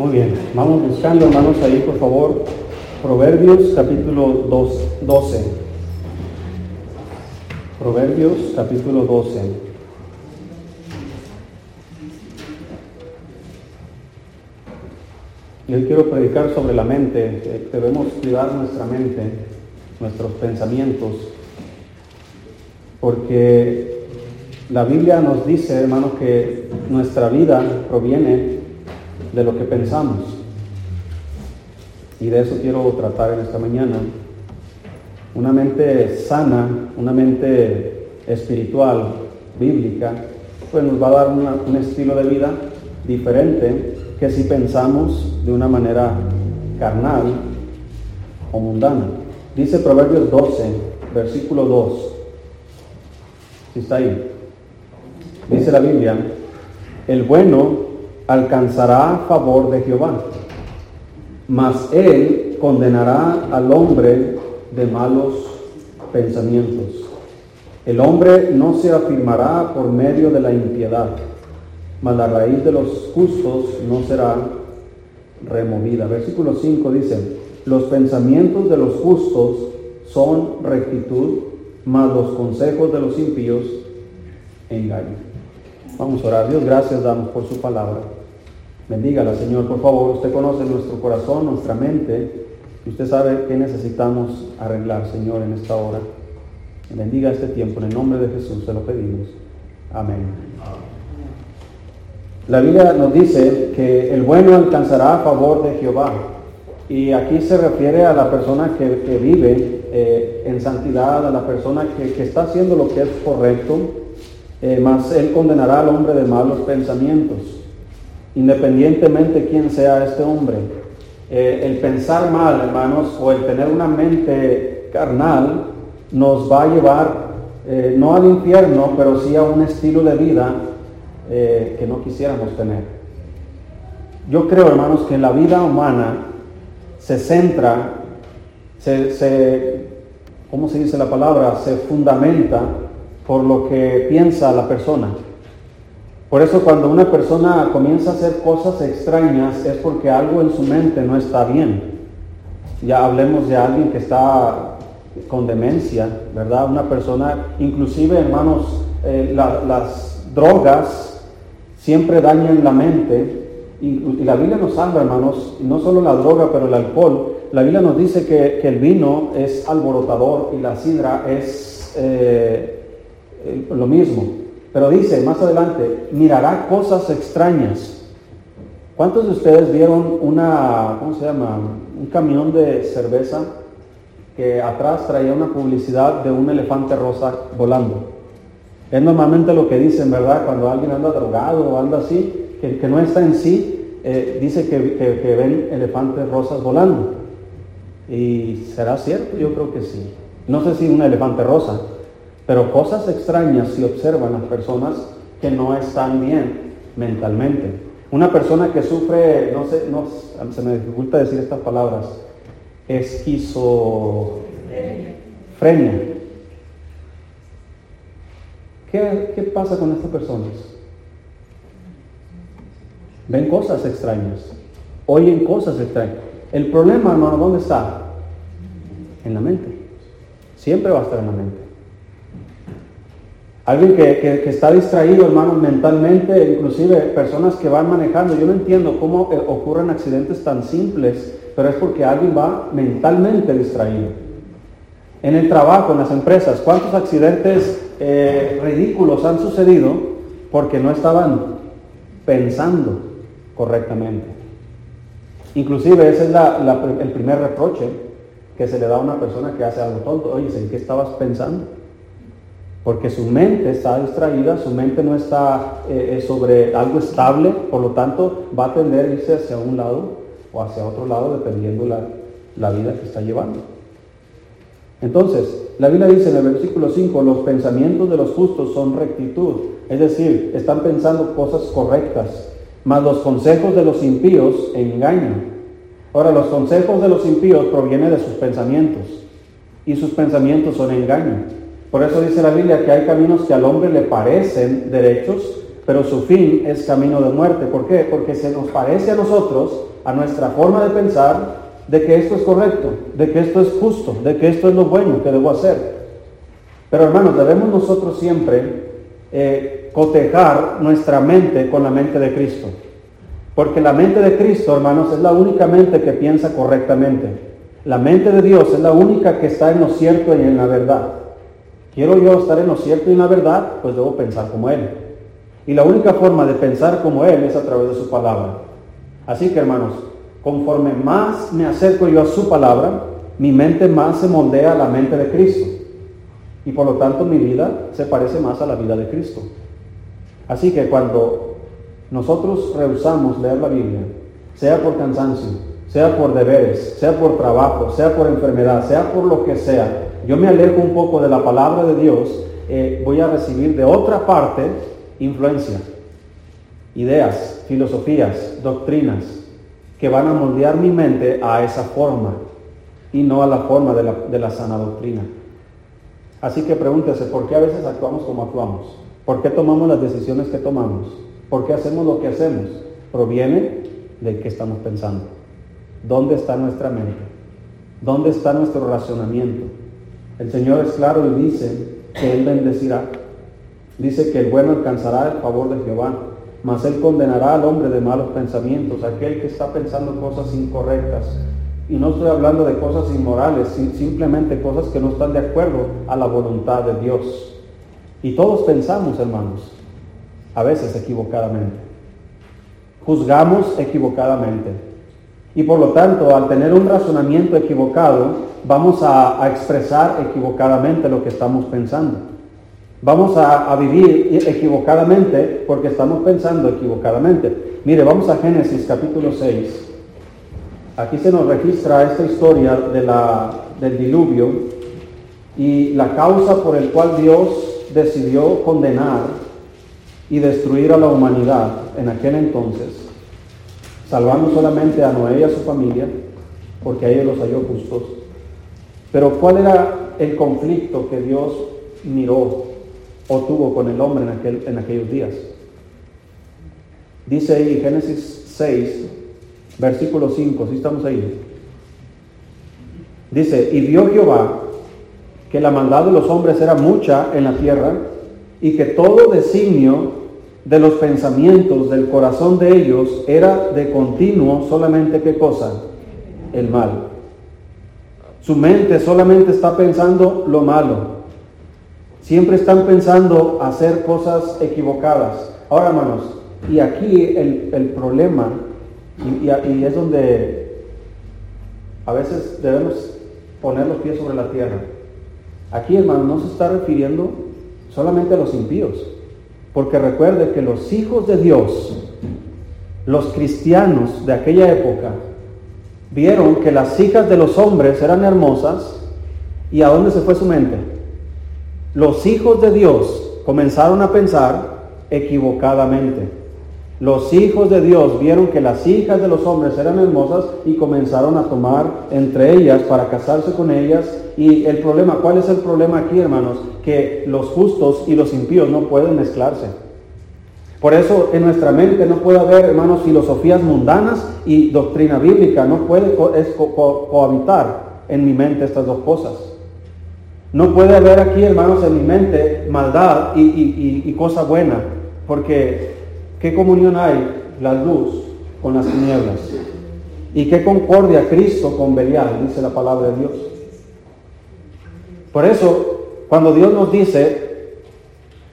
Muy bien, vamos buscando hermanos ahí por favor Proverbios capítulo 2, 12. Proverbios capítulo 12. Y hoy quiero predicar sobre la mente. Debemos cuidar nuestra mente, nuestros pensamientos, porque la Biblia nos dice, hermanos, que nuestra vida proviene de lo que pensamos. Y de eso quiero tratar en esta mañana. Una mente sana, una mente espiritual, bíblica, pues nos va a dar un estilo de vida diferente que si pensamos de una manera carnal o mundana. Dice Proverbios 12, versículo 2. Si está ahí. Dice la Biblia, el bueno alcanzará favor de Jehová, mas él condenará al hombre de malos pensamientos. El hombre no se afirmará por medio de la impiedad, mas la raíz de los justos no será removida. Versículo 5 dice, los pensamientos de los justos son rectitud, mas los consejos de los impíos engaño. Vamos a orar. Dios, gracias damos por su palabra. Bendígala, Señor, por favor. Usted conoce nuestro corazón, nuestra mente. Y usted sabe qué necesitamos arreglar, Señor, en esta hora. Bendiga este tiempo. En el nombre de Jesús se lo pedimos. Amén. La Biblia nos dice que el bueno alcanzará a favor de Jehová. Y aquí se refiere a la persona que, vive eh, en santidad, a la persona que, está haciendo lo que es correcto, eh, más él condenará al hombre de malos pensamientos independientemente quién sea este hombre. Eh, el pensar mal, hermanos, o el tener una mente carnal, nos va a llevar eh, no al infierno, pero sí a un estilo de vida eh, que no quisiéramos tener. Yo creo, hermanos, que la vida humana se centra, se, se, ¿cómo se dice la palabra? Se fundamenta por lo que piensa la persona. Por eso cuando una persona comienza a hacer cosas extrañas es porque algo en su mente no está bien. Ya hablemos de alguien que está con demencia, ¿verdad? Una persona, inclusive hermanos, eh, las drogas siempre dañan la mente. Y, la Biblia nos habla, hermanos, no solo la droga, pero el alcohol. La Biblia nos dice que, el vino es alborotador y la sidra es eh, lo mismo. Pero dice más adelante, mirará cosas extrañas. ¿Cuántos de ustedes vieron una, ¿cómo se llama? Un camión de cerveza que atrás traía una publicidad de un elefante rosa volando. Es normalmente lo que dicen, ¿verdad? Cuando alguien anda drogado o anda así, que, no está en sí, eh, dice que, que ven elefantes rosas volando. ¿Y será cierto? Yo creo que sí. No sé si un elefante rosa, pero cosas extrañas si observan las personas que no están bien mentalmente. Una persona que sufre, no sé, no, se me dificulta decir estas palabras, esquizofrenia. ¿Qué, ¿Qué pasa con estas personas? Ven cosas extrañas, oyen cosas extrañas. El problema, hermano, ¿dónde está? En la mente. Siempre va a estar en la mente. Alguien que, está distraído, hermanos, mentalmente, inclusive personas que van manejando. Yo no entiendo cómo eh, ocurren accidentes tan simples, pero es porque alguien va mentalmente distraído. En el trabajo, en las empresas, ¿cuántos accidentes eh, ridículos han sucedido porque no estaban pensando correctamente? Inclusive ese es el primer reproche que se le da a una persona que hace algo tonto. Oye, ¿en qué estabas pensando? Porque su mente está distraída, su mente no está eh, eh, sobre algo estable, por lo tanto va a tender a irse hacia un lado o hacia otro lado dependiendo la, la vida que está llevando. Entonces, la Biblia dice en el versículo 5, los pensamientos de los justos son rectitud, es decir, están pensando cosas correctas, mas los consejos de los impíos engañan. Ahora, los consejos de los impíos provienen de sus pensamientos y sus pensamientos son engaño. Por eso dice la Biblia que hay caminos que al hombre le parecen derechos, pero su fin es camino de muerte. ¿Por qué? Porque se nos parece a nosotros, a nuestra forma de pensar, de que esto es correcto, de que esto es justo, de que esto es lo bueno que debo hacer. Pero hermanos, debemos nosotros siempre eh, cotejar nuestra mente con la mente de Cristo. Porque la mente de Cristo, hermanos, es la única mente que piensa correctamente. La mente de Dios es la única que está en lo cierto y en la verdad. Quiero yo estar en lo cierto y en la verdad, pues debo pensar como Él. Y la única forma de pensar como Él es a través de su palabra. Así que, hermanos, Conforme más me acerco yo a su palabra, mi mente más se moldea a la mente de Cristo. Y por lo tanto mi vida se parece más a la vida de Cristo. Así que cuando nosotros rehusamos leer la Biblia, sea por cansancio, sea por deberes, sea por trabajo, sea por enfermedad, sea por lo que sea, yo me alejo un poco de la palabra de Dios, eh, voy a recibir de otra parte influencia, ideas, filosofías, doctrinas, que van a moldear mi mente a esa forma y no a la forma de la, sana doctrina. Así que pregúntese, ¿por qué a veces actuamos como actuamos? ¿Por qué tomamos las decisiones que tomamos? ¿Por qué hacemos lo que hacemos? Proviene de qué estamos pensando. ¿Dónde está nuestra mente? ¿Dónde está nuestro racionamiento? El Señor es claro y dice que Él bendecirá. Dice que el bueno alcanzará el favor de Jehová mas él condenará al hombre de malos pensamientos, aquel que está pensando cosas incorrectas. Y no estoy hablando de cosas inmorales, simplemente cosas que no están de acuerdo a la voluntad de Dios. Y todos pensamos, hermanos, a veces equivocadamente. Juzgamos equivocadamente. Y por lo tanto, al tener un razonamiento equivocado, vamos a, expresar equivocadamente lo que estamos pensando. Vamos a, vivir equivocadamente porque estamos pensando equivocadamente. Mire, vamos a Génesis capítulo 6. Aquí se nos registra esta historia del diluvio y la causa por el cual Dios decidió condenar y destruir a la humanidad en aquel entonces, salvando solamente a Noé y a su familia, porque a ellos los halló justos. Pero ¿cuál era el conflicto que Dios miró o tuvo con el hombre en, aquel, en aquellos días. Dice ahí Génesis 6, versículo 5, si estamos ahí. Dice, y vio Jehová que la maldad de los hombres era mucha en la tierra y que todo designio de los pensamientos del corazón de ellos era de continuo solamente qué cosa? El mal. Su mente solamente está pensando lo malo. Siempre están pensando hacer cosas equivocadas. Ahora, hermanos, y aquí el, problema, y, y, es donde a veces debemos poner los pies sobre la tierra. Aquí, hermano, no se está refiriendo solamente a los impíos, porque recuerde que los hijos de Dios, los cristianos de aquella época, vieron que las hijas de los hombres eran hermosas, ¿y a dónde se fue su mente? Los hijos de Dios comenzaron a pensar equivocadamente. Los hijos de Dios vieron que las hijas de los hombres eran hermosas y comenzaron a tomar entre ellas para casarse con ellas. Y el problema, ¿cuál es el problema aquí, hermanos? Que los justos y los impíos no pueden mezclarse. Por eso en nuestra mente no puede haber, hermanos, filosofías mundanas y doctrina bíblica. No puede cohabitar en mi mente estas dos cosas. No puede haber aquí, hermanos, en mi mente maldad y, cosa buena, porque ¿qué comunión hay la luz con las tinieblas? ¿Y qué concordia Cristo con Belial? Dice la palabra de Dios. Por eso, cuando Dios nos dice,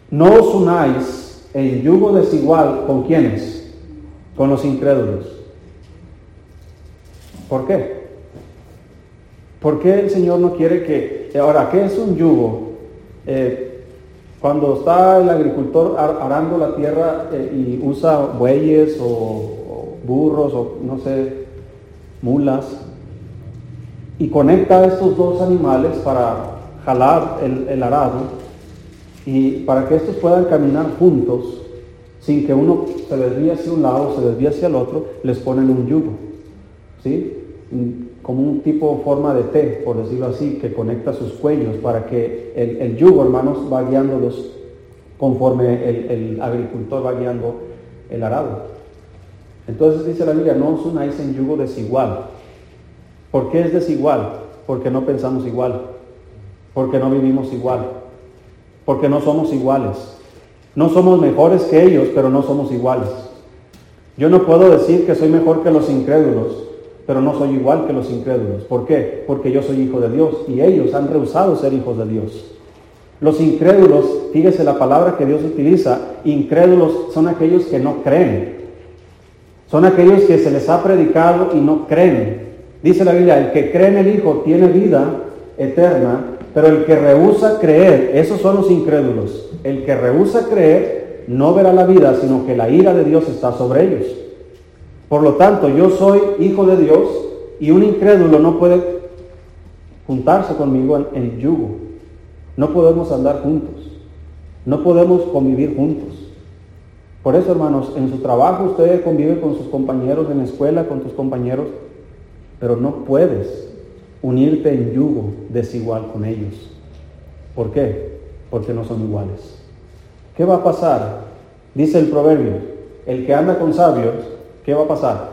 no os unáis en yugo desigual con quienes? Con los incrédulos. ¿Por qué? ¿Por qué el Señor no quiere que... Ahora, ¿qué es un yugo? Eh, cuando está el agricultor arando la tierra eh, y usa bueyes o, burros o no sé, mulas, y conecta estos dos animales para jalar el, el arado y para que estos puedan caminar juntos sin que uno se desvíe hacia un lado, se desvíe hacia el otro, les ponen un yugo. ¿Sí? Como un tipo forma de T, por decirlo así, que conecta sus cuellos para que el, yugo, hermanos, va guiándolos conforme el, agricultor va guiando el arado. Entonces dice la Biblia, no os unáis en yugo desigual. ¿Por qué es desigual? Porque no pensamos igual, porque no vivimos igual, porque no somos iguales. No somos mejores que ellos, pero no somos iguales. Yo no puedo decir que soy mejor que los incrédulos, pero no soy igual que los incrédulos. ¿Por qué? Porque yo soy hijo de Dios y ellos han rehusado ser hijos de Dios. Los incrédulos, fíjese la palabra que Dios utiliza, incrédulos son aquellos que no creen. Son aquellos que se les ha predicado y no creen. Dice la Biblia, el que cree en el Hijo tiene vida eterna, pero el que rehúsa creer, esos son los incrédulos. El que rehúsa creer no verá la vida, sino que la ira de Dios está sobre ellos. Por lo tanto, yo soy hijo de Dios y un incrédulo no puede juntarse conmigo en yugo. No podemos andar juntos. No podemos convivir juntos. Por eso, hermanos, en su trabajo usted convive con sus compañeros, en la escuela con tus compañeros, pero no puedes unirte en yugo desigual con ellos. ¿Por qué? Porque no son iguales. ¿Qué va a pasar? Dice el proverbio, el que anda con sabios, ¿qué va a pasar?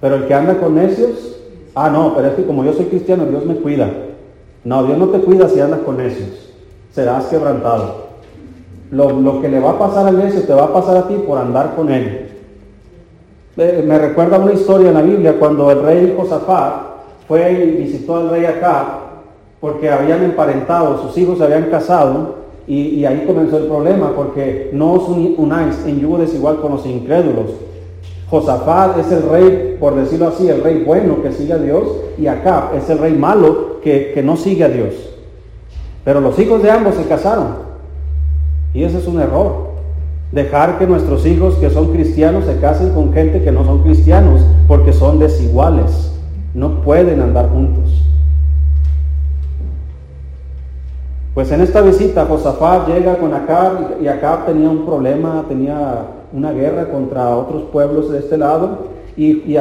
Pero el que anda con necios, ah, no, pero es que como yo soy cristiano, Dios me cuida. No, Dios no te cuida si andas con necios. Serás quebrantado. Lo, lo que le va a pasar al necio te va a pasar a ti por andar con él. Eh, me recuerda una historia en la Biblia cuando el rey Josafat fue y visitó al rey acá porque habían emparentado, sus hijos se habían casado y, ahí comenzó el problema porque no os unáis en yugo desigual con los incrédulos. Josafat es el rey, por decirlo así, el rey bueno que sigue a Dios y acá es el rey malo que, que no sigue a Dios. Pero los hijos de ambos se casaron y ese es un error. Dejar que nuestros hijos que son cristianos se casen con gente que no son cristianos porque son desiguales. No pueden andar juntos. Pues en esta visita Josafat llega con Acab y Acab tenía un problema, tenía una guerra contra otros pueblos de este lado. Y, y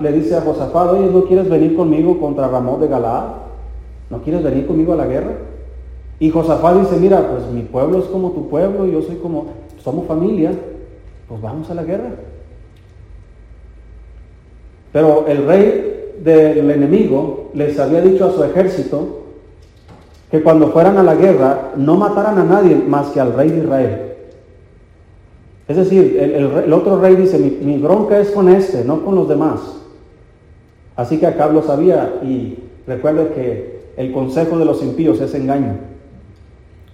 le dice a Josafat, oye, ¿no quieres venir conmigo contra Ramón de Galaad? ¿No quieres venir conmigo a la guerra? Y Josafat dice, mira, pues mi pueblo es como tu pueblo, yo soy como, somos familia, pues vamos a la guerra. Pero el rey del enemigo les había dicho a su ejército que cuando fueran a la guerra no mataran a nadie más que al rey de Israel. Es decir, el, otro rey dice, mi, bronca es con este, no con los demás. Así que acá lo sabía y recuerde que el consejo de los impíos es engaño.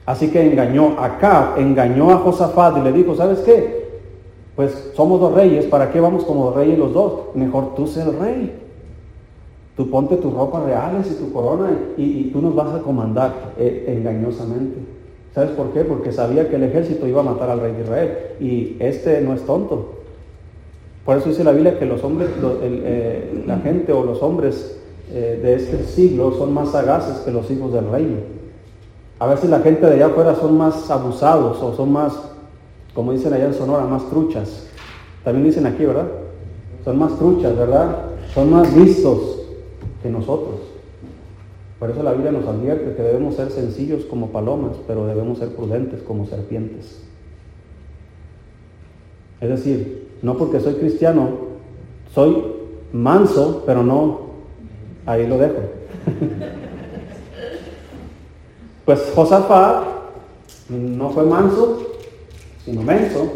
Así que engañó Acab, engañó a Josafat y le dijo, ¿sabes qué? Pues somos dos reyes, ¿para qué vamos como reyes los dos? Mejor tú ser rey. Tú ponte tus ropas reales y tu corona y, tú nos vas a comandar eh, engañosamente. ¿Sabes por qué? Porque sabía que el ejército iba a matar al rey de Israel y este no es tonto. Por eso dice la Biblia que los hombres, eh, la gente o los hombres eh, de este siglo son más sagaces que los hijos del reino. A veces la gente de allá afuera son más abusados o son más, como dicen allá en Sonora, más truchas. También dicen aquí, ¿verdad? Son más truchas, ¿verdad? Son más listos que nosotros. Por eso la Biblia nos advierte que debemos ser sencillos como palomas, pero debemos ser prudentes como serpientes. Es decir, no porque soy cristiano, soy manso, pero no, ahí lo dejo. Pues Josafat no fue manso, sino menso.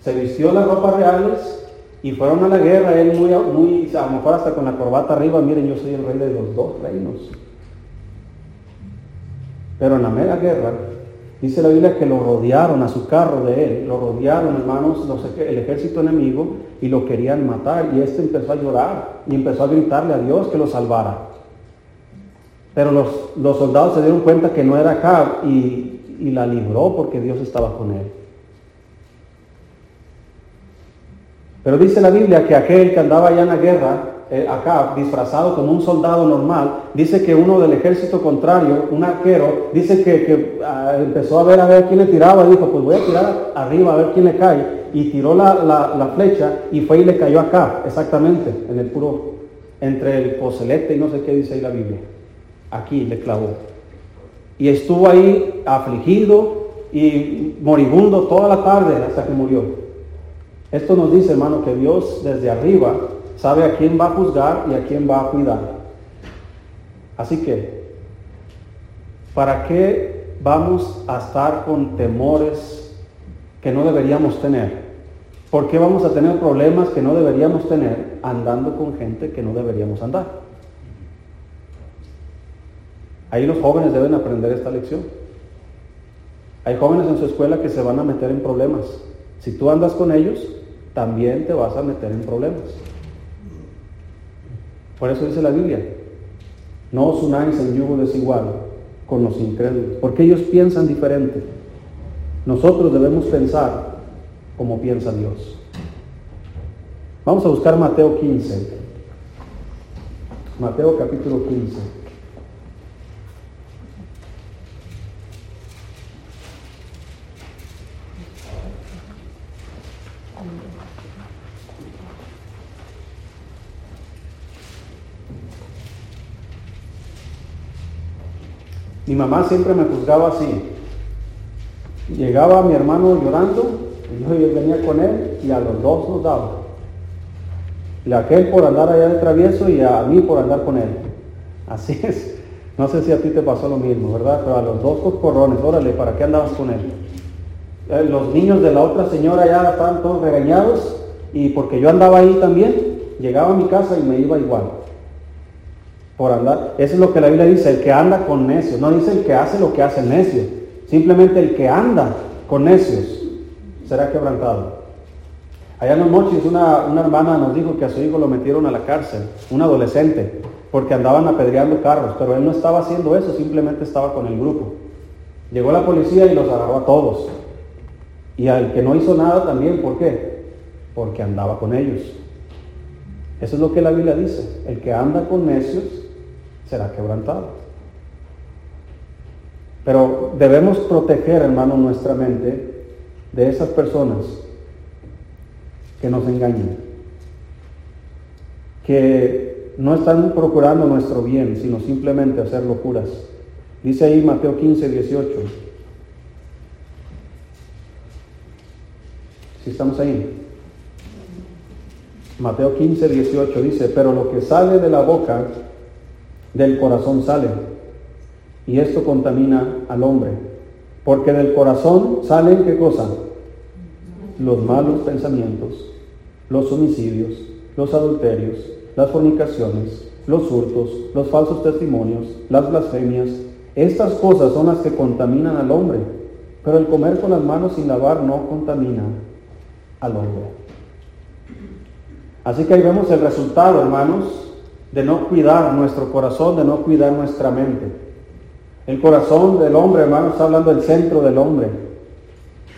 Se vistió las ropas reales y fueron a la guerra. Él muy, muy, a lo mejor hasta con la corbata arriba, miren, yo soy el rey de los dos reinos. Pero en la mera guerra, dice la Biblia que lo rodearon a su carro de él, lo rodearon, hermanos, el ejército enemigo y lo querían matar. Y este empezó a llorar y empezó a gritarle a Dios que lo salvara. Pero los, soldados se dieron cuenta que no era Acab y, la libró porque Dios estaba con él. Pero dice la Biblia que aquel que andaba allá en la guerra, eh, Acab, disfrazado como un soldado normal, dice que uno del ejército contrario, un arquero, dice que, ah, empezó a ver a ver quién le tiraba, dijo, pues voy a tirar arriba a ver quién le cae, y tiró la, la flecha y fue y le cayó acá, exactamente, en el puro, entre el pocelete y no sé qué dice ahí la Biblia aquí le clavó. Y estuvo ahí afligido y moribundo toda la tarde hasta que murió. Esto nos dice, hermano, que Dios desde arriba sabe a quién va a juzgar y a quién va a cuidar. Así que, ¿para qué vamos a estar con temores que no deberíamos tener? ¿Por qué vamos a tener problemas que no deberíamos tener andando con gente que no deberíamos andar? Ahí los jóvenes deben aprender esta lección. Hay jóvenes en su escuela que se van a meter en problemas. Si tú andas con ellos, también te vas a meter en problemas. Por eso dice la Biblia, no os unáis en yugo desigual con los incrédulos, porque ellos piensan diferente. Nosotros debemos pensar como piensa Dios. Vamos a buscar Mateo 15. Mateo capítulo 15. Mi mamá siempre me juzgaba así. Llegaba mi hermano llorando, y yo venía con él y a los dos nos daba. Y aquel por andar allá de travieso y a mí por andar con él. Así es. No sé si a ti te pasó lo mismo, ¿verdad? Pero a los dos corrones, órale, ¿para qué andabas con él? Eh, los niños de la otra señora ya estaban todos regañados y porque yo andaba ahí también, llegaba a mi casa y me iba igual andar. Eso es lo que la Biblia dice, el que anda con necios. No dice el que hace lo que hace el necio. Simplemente el que anda con necios será quebrantado. Allá en los mochis una, una hermana nos dijo que a su hijo lo metieron a la cárcel, un adolescente, porque andaban apedreando carros, pero él no estaba haciendo eso, simplemente estaba con el grupo. Llegó la policía y los agarró a todos. Y al que no hizo nada también, ¿por qué? Porque andaba con ellos. Eso es lo que la Biblia dice. El que anda con necios será quebrantado. Pero debemos proteger, hermano, nuestra mente de esas personas que nos engañan, que no están procurando nuestro bien, sino simplemente hacer locuras. Dice ahí Mateo 15, 18. Si estamos ahí. Mateo 15, 18 dice, pero lo que sale de la boca del corazón sale. Y esto contamina al hombre. Porque del corazón salen qué cosa? Los malos pensamientos, los homicidios, los adulterios, las fornicaciones, los hurtos, los falsos testimonios, las blasfemias. Estas cosas son las que contaminan al hombre. Pero el comer con las manos sin lavar no contamina al hombre. Así que ahí vemos el resultado, hermanos, de no cuidar nuestro corazón, de no cuidar nuestra mente. El corazón del hombre, hermanos, está hablando del centro del hombre.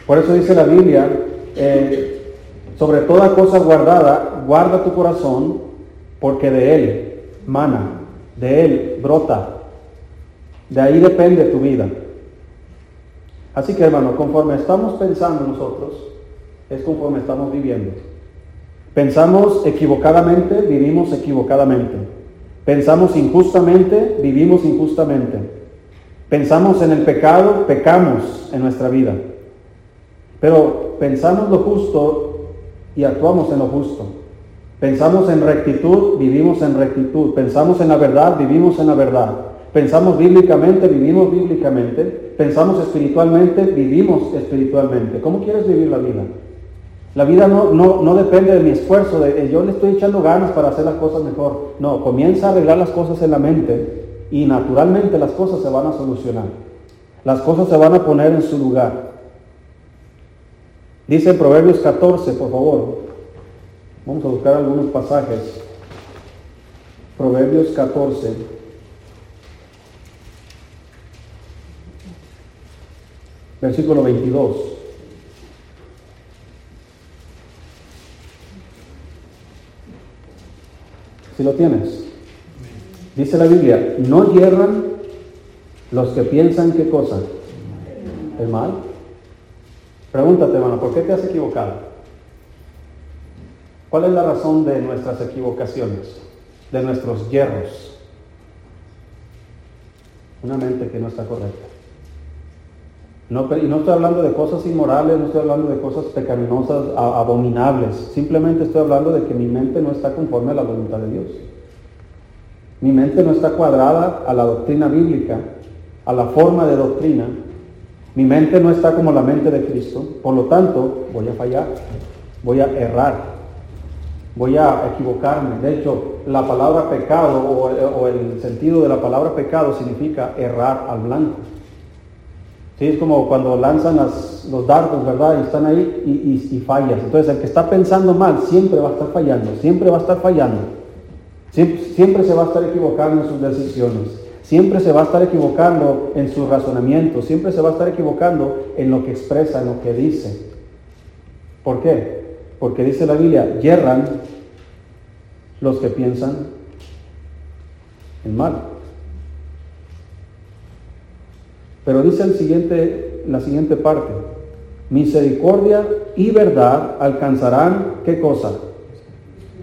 Por eso dice la Biblia, eh, sobre toda cosa guardada, guarda tu corazón, porque de él mana, de él brota. De ahí depende tu vida. Así que, hermano, conforme estamos pensando nosotros, es conforme estamos viviendo. Pensamos equivocadamente, vivimos equivocadamente. Pensamos injustamente, vivimos injustamente. Pensamos en el pecado, pecamos en nuestra vida. Pero pensamos lo justo y actuamos en lo justo. Pensamos en rectitud, vivimos en rectitud. Pensamos en la verdad, vivimos en la verdad. Pensamos bíblicamente, vivimos bíblicamente. Pensamos espiritualmente, vivimos espiritualmente. ¿Cómo quieres vivir la vida? La vida no, no, depende de mi esfuerzo, de yo le estoy echando ganas para hacer las cosas mejor. No, comienza a arreglar las cosas en la mente y naturalmente las cosas se van a solucionar. Las cosas se van a poner en su lugar. Dice Proverbios 14, por favor. Vamos a buscar algunos pasajes. Proverbios 14. Versículo 22. Si lo tienes. Dice la Biblia, no hierran los que piensan qué cosa. ¿El mal? Pregúntate, hermano, ¿por qué te has equivocado? ¿Cuál es la razón de nuestras equivocaciones? De nuestros hierros. Una mente que no está correcta. No, y no estoy hablando de cosas inmorales, no estoy hablando de cosas pecaminosas, abominables. Simplemente estoy hablando de que mi mente no está conforme a la voluntad de Dios. Mi mente no está cuadrada a la doctrina bíblica, a la forma de doctrina. Mi mente no está como la mente de Cristo. Por lo tanto, voy a fallar, voy a errar, voy a equivocarme. De hecho, la palabra pecado o, el sentido de la palabra pecado significa errar al blanco. Sí, es como cuando lanzan los dardos, ¿verdad? Y están ahí y, fallas. Entonces el que está pensando mal siempre va a estar fallando, siempre va a estar fallando. Siempre, se va a estar equivocando en sus decisiones. Siempre se va a estar equivocando en su razonamiento. Siempre se va a estar equivocando en lo que expresa, en lo que dice. ¿Por qué? Porque dice la Biblia, yerran los que piensan en mal. Pero dice el siguiente, la siguiente parte, misericordia y verdad alcanzarán, ¿qué cosa?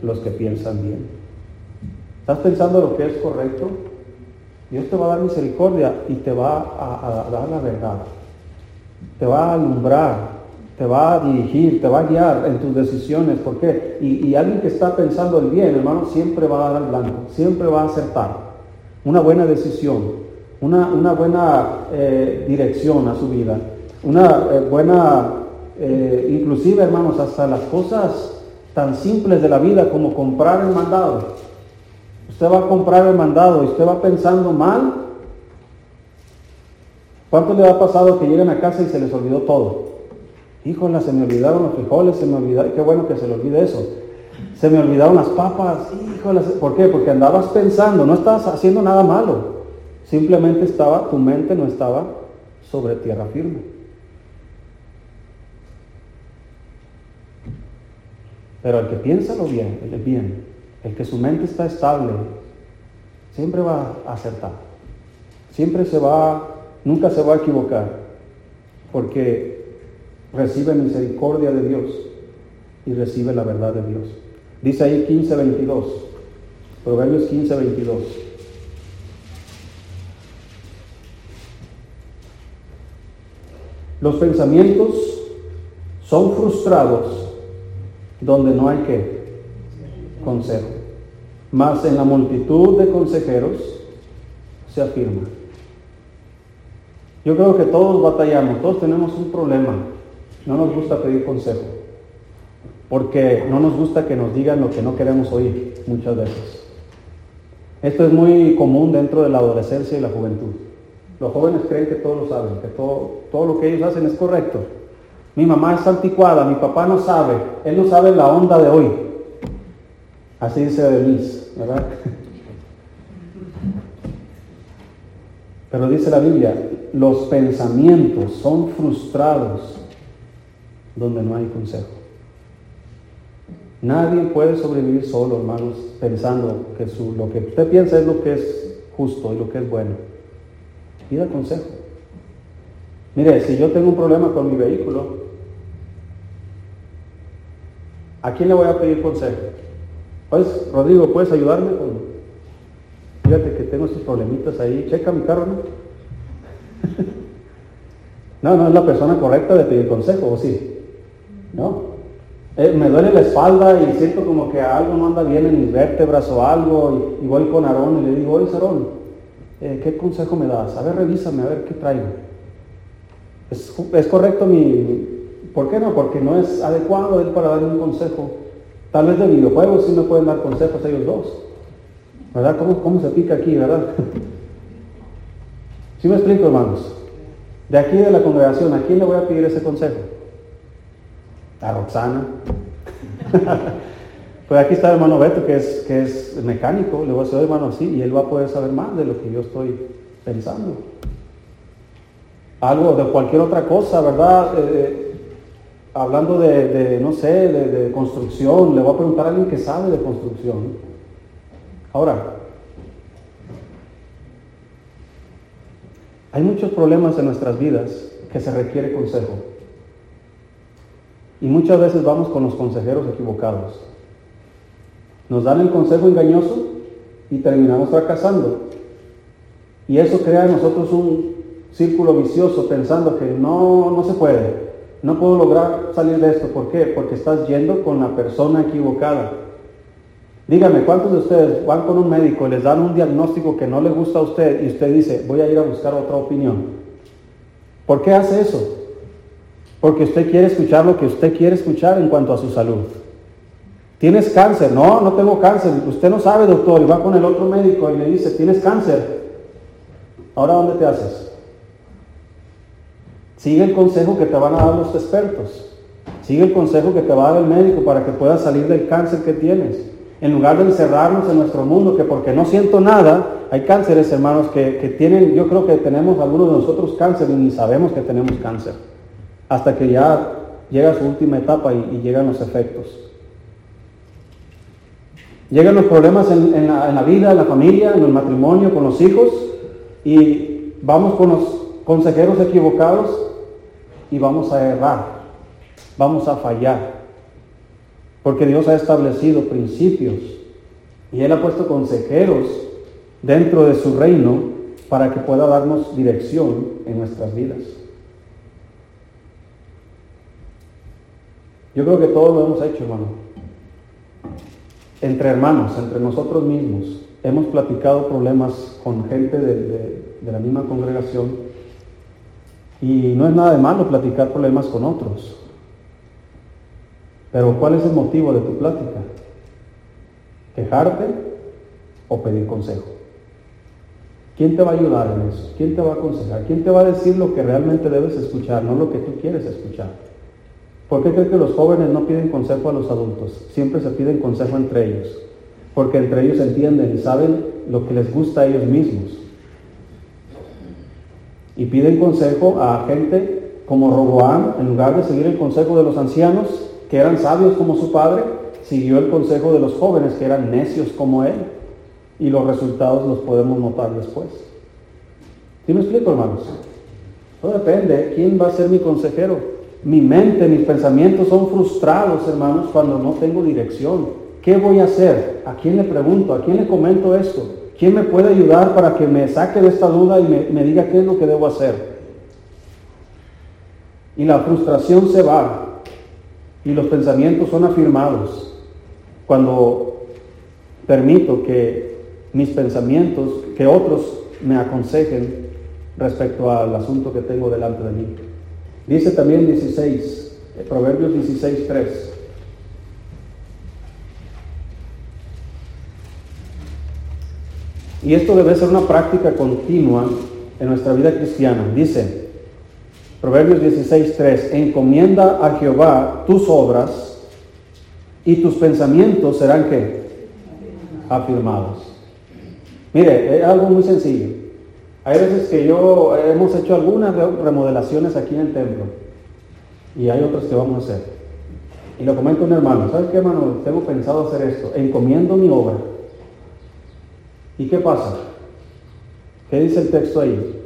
Los que piensan bien. ¿Estás pensando lo que es correcto? Dios te va a dar misericordia y te va a, dar la verdad. Te va a alumbrar, te va a dirigir, te va a guiar en tus decisiones. ¿Por qué? Y, alguien que está pensando el bien, hermano, siempre va a dar blanco, siempre va a acertar. Una buena decisión, una, una buena eh, dirección a su vida, una eh, buena, eh, inclusive, hermanos, hasta las cosas tan simples de la vida como comprar el mandado Usted va a comprar el mandado y usted va pensando mal. ¿Cuánto le ha pasado que lleguen a casa y se les olvidó todo? Híjole, se me olvidaron los frijoles, se me olvidaron, qué bueno que se le olvide eso. Se me olvidaron las papas, híjole, ¿por qué? Porque andabas pensando, no estabas haciendo nada malo. Simplemente estaba, tu mente no estaba sobre tierra firme. Pero el que piensa lo bien, el bien, el que su mente está estable, siempre va a acertar. Siempre se va, nunca se va a equivocar, porque recibe misericordia de Dios y recibe la verdad de Dios. Dice ahí 15, 22, Proverbios 15, 22. Los pensamientos son frustrados donde no hay que consejo. Mas en la multitud de consejeros se afirma. Yo creo que todos batallamos, todos tenemos un problema. No nos gusta pedir consejo, porque no nos gusta que nos digan lo que no queremos oír muchas veces. Esto es muy común dentro de la adolescencia y la juventud. Los jóvenes creen que todo lo saben, que todo, todo lo que ellos hacen es correcto. Mi mamá es anticuada, mi papá no sabe, él no sabe la onda de hoy. Así dice Denise, ¿verdad? Pero dice la Biblia, los pensamientos son frustrados donde no hay consejo. Nadie puede sobrevivir solo, hermanos, pensando que su, lo que usted piensa es lo que es justo y lo que es bueno. Pida consejo. Mire, si yo tengo un problema con mi vehículo, ¿a quién le voy a pedir consejo? Pues, Rodrigo, ¿puedes ayudarme? fíjate que tengo estos problemitas ahí. Checa mi carro, ¿no? no, no es la persona correcta de pedir consejo, ¿o sí? ¿No? Eh, me duele la espalda y siento como que algo no anda bien en mis vértebras o algo y, voy con Aarón y le digo, oye, Aarón, eh, ¿qué consejo me das? A ver, revísame, a ver qué traigo. ¿Es, correcto mi, ¿Por qué no? Porque no es adecuado él para darme un consejo Tal vez de videojuegos sí me pueden dar consejos ellos dos. ¿Verdad? ¿Cómo, se pica aquí, verdad? ¿Sí me explico, hermanos? De aquí de la congregación, ¿a quién le voy a pedir ese consejo? A Roxana. pues aquí está el hermano Beto, que es, que es mecánico. Le voy a decir, hermano, así, y él va a poder saber más de lo que yo estoy pensando. Algo de cualquier otra cosa, ¿verdad? Eh, hablando de, no sé, de, construcción, le voy a preguntar a alguien que sabe de construcción. Ahora, hay muchos problemas en nuestras vidas que se requiere consejo. Y muchas veces vamos con los consejeros equivocados. Nos dan el consejo engañoso y terminamos fracasando. Y eso crea en nosotros un, círculo vicioso pensando que no, no se puede, no puedo lograr salir de esto. ¿Por qué? Porque estás yendo con la persona equivocada. Dígame, ¿cuántos de ustedes van con un médico les dan un diagnóstico que no le gusta a usted y usted dice, voy a ir a buscar otra opinión? ¿Por qué hace eso? Porque usted quiere escuchar lo que usted quiere escuchar en cuanto a su salud. ¿Tienes cáncer? No, no tengo cáncer. Usted no sabe, doctor, y va con el otro médico y le dice, tienes cáncer. Ahora, ¿dónde te haces? Sigue el consejo que te van a dar los expertos. Sigue el consejo que te va a dar el médico para que puedas salir del cáncer que tienes. En lugar de encerrarnos en nuestro mundo, que porque no siento nada, hay cánceres, hermanos, que, tienen, yo creo que tenemos algunos de nosotros cáncer y ni sabemos que tenemos cáncer. Hasta que ya llega su última etapa y llegan los efectos. Llegan los problemas en, la, vida, en la familia, en el matrimonio, con los hijos, y vamos con los consejeros equivocados y vamos a errar, vamos a fallar. Porque Dios ha establecido principios y Él ha puesto consejeros dentro de su reino para que pueda darnos dirección en nuestras vidas. Yo creo que todos lo hemos hecho, hermano entre hermanos, entre nosotros mismos, hemos platicado problemas con gente de, la misma congregación y no es nada de malo platicar problemas con otros. Pero ¿cuál es el motivo de tu plática? ¿Quejarte o pedir consejo? ¿Quién te va a ayudar en eso? ¿Quién te va a aconsejar? ¿Quién te va a decir lo que realmente debes escuchar, no lo que tú quieres escuchar? ¿Por qué cree que los jóvenes no piden consejo a los adultos? Siempre se piden consejo entre ellos. Porque entre ellos entienden y saben lo que les gusta a ellos mismos. Y piden consejo a gente como Roboam, en lugar de seguir el consejo de los ancianos, que eran sabios como su padre, siguió el consejo de los jóvenes, que eran necios como él. Y los resultados los podemos notar después. ¿Sí me explico, hermanos? No depende. ¿Quién va a ser mi consejero? Mi mente, mis pensamientos son frustrados, hermanos, cuando no tengo dirección. ¿Qué voy a hacer? ¿A quién le pregunto? ¿A quién le comento esto? ¿Quién me puede ayudar para que me saque de esta duda y me, diga qué es lo que debo hacer? Y la frustración se va y los pensamientos son afirmados cuando permito que mis pensamientos, que otros me aconsejen respecto al asunto que tengo delante de mí. Dice también 16, eh, Proverbios 16, 3. Y esto debe ser una práctica continua en nuestra vida cristiana. Dice, Proverbios 16, 3, encomienda a Jehová tus obras y tus pensamientos serán que afirmados. Mire, es algo muy sencillo. Hay veces que yo hemos hecho algunas remodelaciones aquí en el templo y hay otras que vamos a hacer. Y lo comento un hermano, ¿sabes qué hermano? Tengo pensado hacer esto, encomiendo mi obra. ¿Y qué pasa? ¿Qué dice el texto ahí?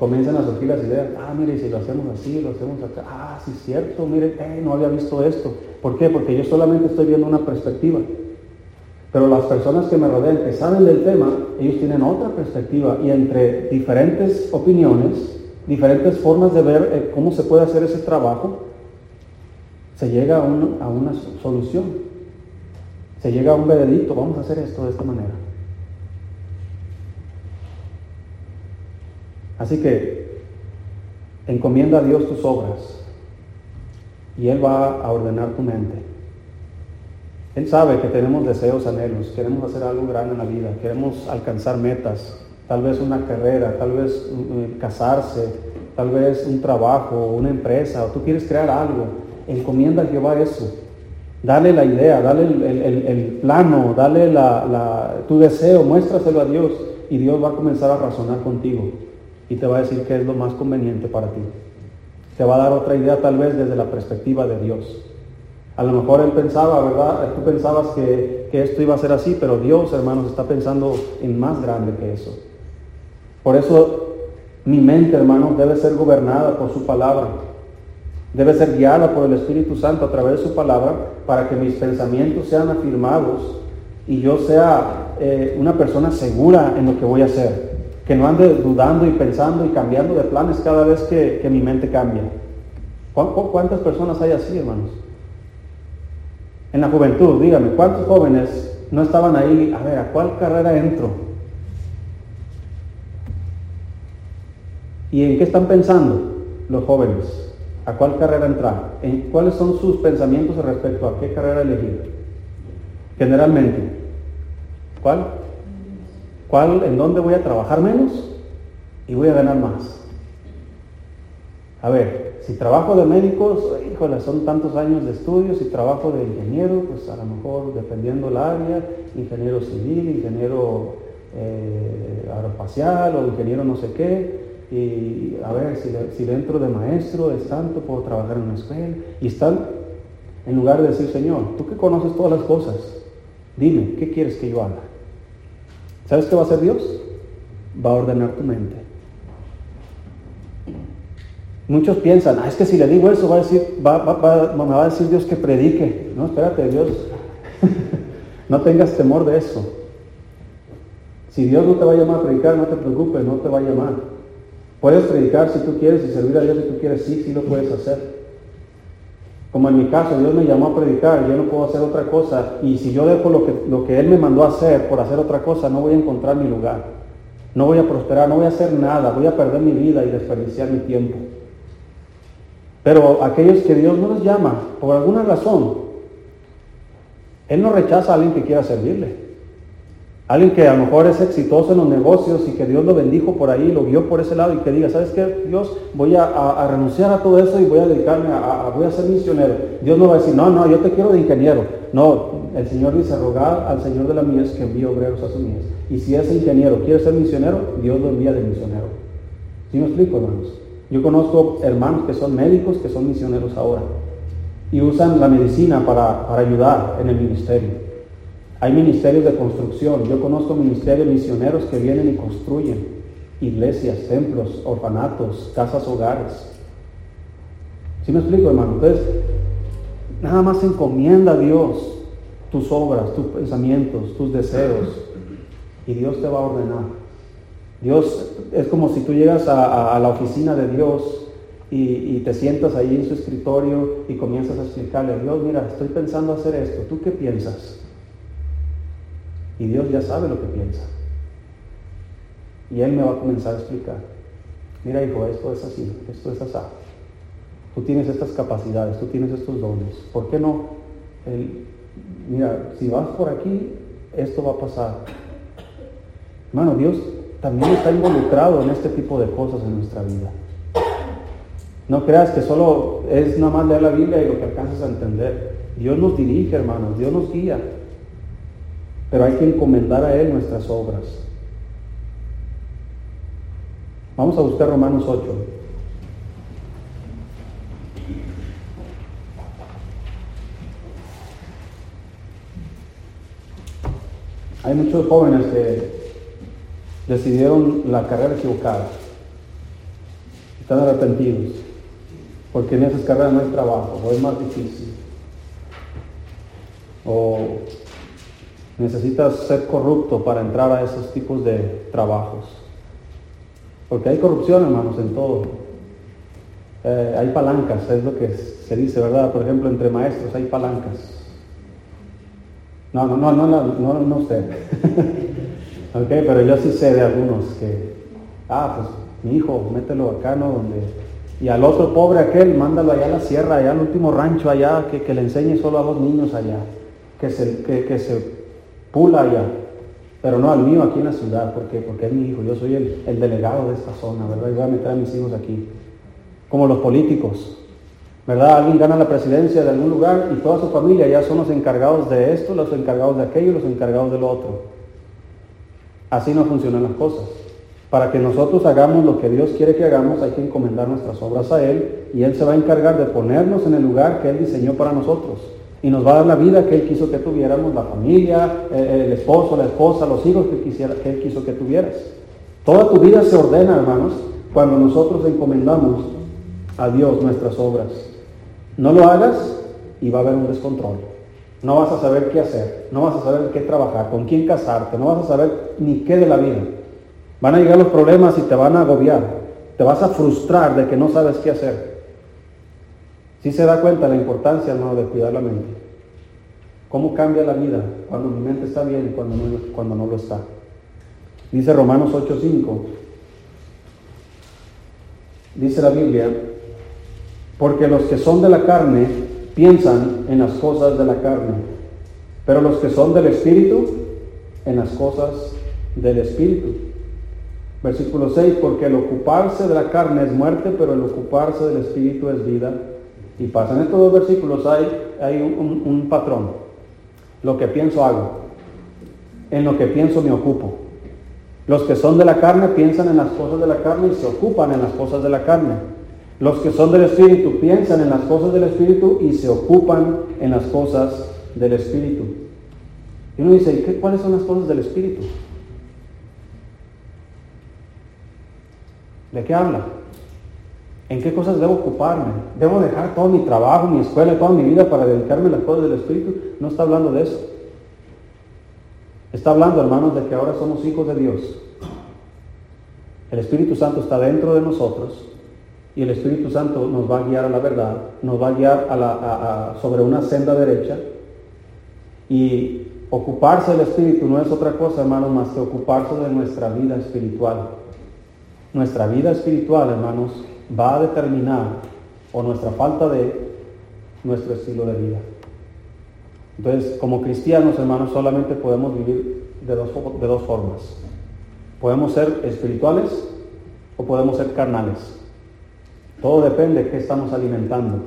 Comienzan a surgir las ideas, ah, mire, si lo hacemos así, lo hacemos acá, ah, sí es cierto, mire, eh, no había visto esto. ¿Por qué? Porque yo solamente estoy viendo una perspectiva. Pero las personas que me rodean, que saben del tema, ellos tienen otra perspectiva y entre diferentes opiniones, diferentes formas de ver eh, cómo se puede hacer ese trabajo, se llega a, a una solución. Se llega a un veredicto, vamos a hacer esto de esta manera. Así que encomienda a Dios tus obras y Él va a ordenar tu mente. Él sabe que tenemos deseos, anhelos, queremos hacer algo grande en la vida, queremos alcanzar metas, tal vez una carrera, tal vez mm, casarse, tal vez un trabajo, una empresa, o tú quieres crear algo. Encomienda a Jehová eso. Dale la idea, dale el, plano, dale tu deseo, muéstraselo a Dios y Dios va a comenzar a razonar contigo y te va a decir qué es lo más conveniente para ti. Te va a dar otra idea tal vez desde la perspectiva de Dios. A lo mejor él pensaba, ¿verdad? Tú pensabas que, que esto iba a ser así, pero Dios, hermanos, está pensando en más grande que eso. Por eso mi mente, hermanos, debe ser gobernada por su palabra. Debe ser guiada por el Espíritu Santo a través de su palabra para que mis pensamientos sean afirmados y yo sea eh, una persona segura en lo que voy a hacer, que no ande dudando y pensando y cambiando de planes cada vez que, mi mente cambia. ¿Cuántas personas hay así, hermanos? En la juventud, dígame, ¿cuántos jóvenes no estaban ahí? A ver, ¿a cuál carrera entro? ¿Y en qué están pensando los jóvenes? ¿A cuál carrera entrar? ¿En ¿Cuáles son sus pensamientos respecto a qué carrera elegir? Generalmente, ¿cuál? ¿Cuál? ¿En dónde voy a trabajar menos y voy a ganar más? A ver, si trabajo de médicos, híjole, son tantos años de estudios, si trabajo de ingeniero, pues a lo mejor dependiendo el área, ingeniero civil, ingeniero eh, aeroespacial o ingeniero no sé qué, y a ver si, dentro de maestro es tanto, puedo trabajar en una escuela. Y están, en lugar de decir, Señor, tú que conoces todas las cosas, dime, ¿qué quieres que yo haga? ¿Sabes qué va a hacer Dios? Va a ordenar tu mente. Muchos piensan, ah, es que si le digo eso, va a decir, va, va, me va a decir Dios que predique. No, espérate, Dios, no tengas temor de eso. Si Dios no te va a llamar a predicar, no te preocupes, no te va a llamar. Puedes predicar si tú quieres y servir a Dios si tú quieres, sí, sí lo puedes hacer. Como en mi caso, Dios me llamó a predicar, yo no puedo hacer otra cosa. Y si yo dejo lo que, lo que Él me mandó a hacer por hacer otra cosa, no voy a encontrar mi lugar. No voy a prosperar, no voy a hacer nada, voy a perder mi vida y desperdiciar mi tiempo. Pero aquellos que Dios no los llama, por alguna razón, Él no rechaza a alguien que quiera servirle. Alguien que a lo mejor es exitoso en los negocios y que Dios lo bendijo por ahí, lo vio por ese lado y que diga, ¿sabes qué? Dios, voy a, renunciar a todo eso y voy a dedicarme a, voy a ser misionero. Dios no va a decir, no, no, yo te quiero de ingeniero. No, el Señor dice, rogar al Señor de la mies que envíe obreros a su mies. Y si ese ingeniero quiere ser misionero, Dios lo envía de misionero. ¿Sí me explico, hermanos? Yo conozco hermanos que son médicos, que son misioneros ahora. Y usan la medicina para ayudar en el ministerio. Hay ministerios de construcción. Yo conozco ministerios misioneros que vienen y construyen iglesias, templos, orfanatos, casas, hogares. ¿Sí me explico, hermano? Entonces, nada más encomienda a Dios tus obras, tus pensamientos, tus deseos, y Dios te va a ordenar. Dios es como si tú llegas a, la oficina de Dios y, y, te sientas ahí en su escritorio y comienzas a explicarle, Dios, mira, estoy pensando hacer esto, ¿tú qué piensas? Y Dios ya sabe lo que piensa. Y Él me va a comenzar a explicar. Mira, hijo, esto es así, esto es así. Tú tienes estas capacidades, tú tienes estos dones. ¿Por qué no? mira, si vas por aquí, esto va a pasar. Hermano, Dios también está involucrado en este tipo de cosas en nuestra vida. No creas que solo es nada más leer la Biblia y lo que alcanzas a entender. Dios nos dirige, hermanos, Dios nos guía pero hay que encomendar a Él nuestras obras. Vamos a buscar Romanos 8. Hay muchos jóvenes que decidieron la carrera equivocada. Están arrepentidos. Porque en esas carreras no hay trabajo, o es más difícil. O necesitas ser corrupto para entrar a esos tipos de trabajos. Porque hay corrupción, hermanos, en todo. Eh, hay palancas, es lo que se dice, ¿verdad? Por ejemplo, entre maestros hay palancas. No, no, no, no, no, no, sé. ok, pero yo sí sé de algunos que, ah, pues mi hijo, mételo acá, ¿no? Donde, y al otro pobre aquel, mándalo allá a la sierra, allá al último rancho allá, que, que le enseñe solo a dos niños allá, que se, que, que se pula allá, pero no al mío aquí en la ciudad, porque, es mi hijo, yo soy el, delegado de esta zona, ¿verdad? Y voy a meter a mis hijos aquí. Como los políticos, ¿verdad? Alguien gana la presidencia de algún lugar y toda su familia ya son los encargados de esto, los encargados de aquello, los encargados de lo otro. Así no funcionan las cosas. Para que nosotros hagamos lo que Dios quiere que hagamos, hay que encomendar nuestras obras a Él y Él se va a encargar de ponernos en el lugar que Él diseñó para nosotros y nos va a dar la vida que Él quiso que tuviéramos, la familia, eh, el esposo, la esposa, los hijos que, que Él quiso que tuvieras. Toda tu vida se ordena, hermanos, cuando nosotros encomendamos a Dios nuestras obras. No lo hagas y va a haber un descontrol. No vas a saber qué hacer, no vas a saber qué trabajar, con quién casarte, no vas a saber ni qué de la vida. Van a llegar los problemas y te van a agobiar. Te vas a frustrar de que no sabes qué hacer. Si se da cuenta la importancia, hermano, de cuidar la mente. ¿Cómo cambia la vida cuando mi mente está bien y cuando no, cuando no lo está? Dice Romanos 8:5. Dice la Biblia, porque los que son de la carne piensan en las cosas de la carne, pero los que son del Espíritu, en las cosas del Espíritu. Versículo 6, porque el ocuparse de la carne es muerte, pero el ocuparse del Espíritu es vida y paz. En estos dos versículos hay, hay un, patrón. Lo que pienso hago. En lo que pienso me ocupo. Los que son de la carne piensan en las cosas de la carne y se ocupan en las cosas de la carne. Los que son del Espíritu piensan en las cosas del Espíritu y se ocupan en las cosas del Espíritu. Y uno dice, ¿qué, ¿cuáles son las cosas del Espíritu? ¿De qué habla? ¿En qué cosas debo ocuparme? ¿Debo dejar todo mi trabajo, mi escuela, toda mi vida para dedicarme a las cosas del Espíritu? No está hablando de eso. Está hablando, hermanos, de que ahora somos hijos de Dios. El Espíritu Santo está dentro de nosotros y el Espíritu Santo nos va a guiar a la verdad, nos va a guiar sobre una senda derecha. Y ocuparse del Espíritu no es otra cosa, hermanos, más que ocuparse de nuestra vida espiritual. Nuestra vida espiritual, hermanos, va a determinar, o nuestra falta de, nuestro estilo de vida. Entonces, como cristianos, hermanos, solamente podemos vivir de dos, de dos formas. Podemos ser espirituales o podemos ser carnales. Todo depende de qué estamos alimentando,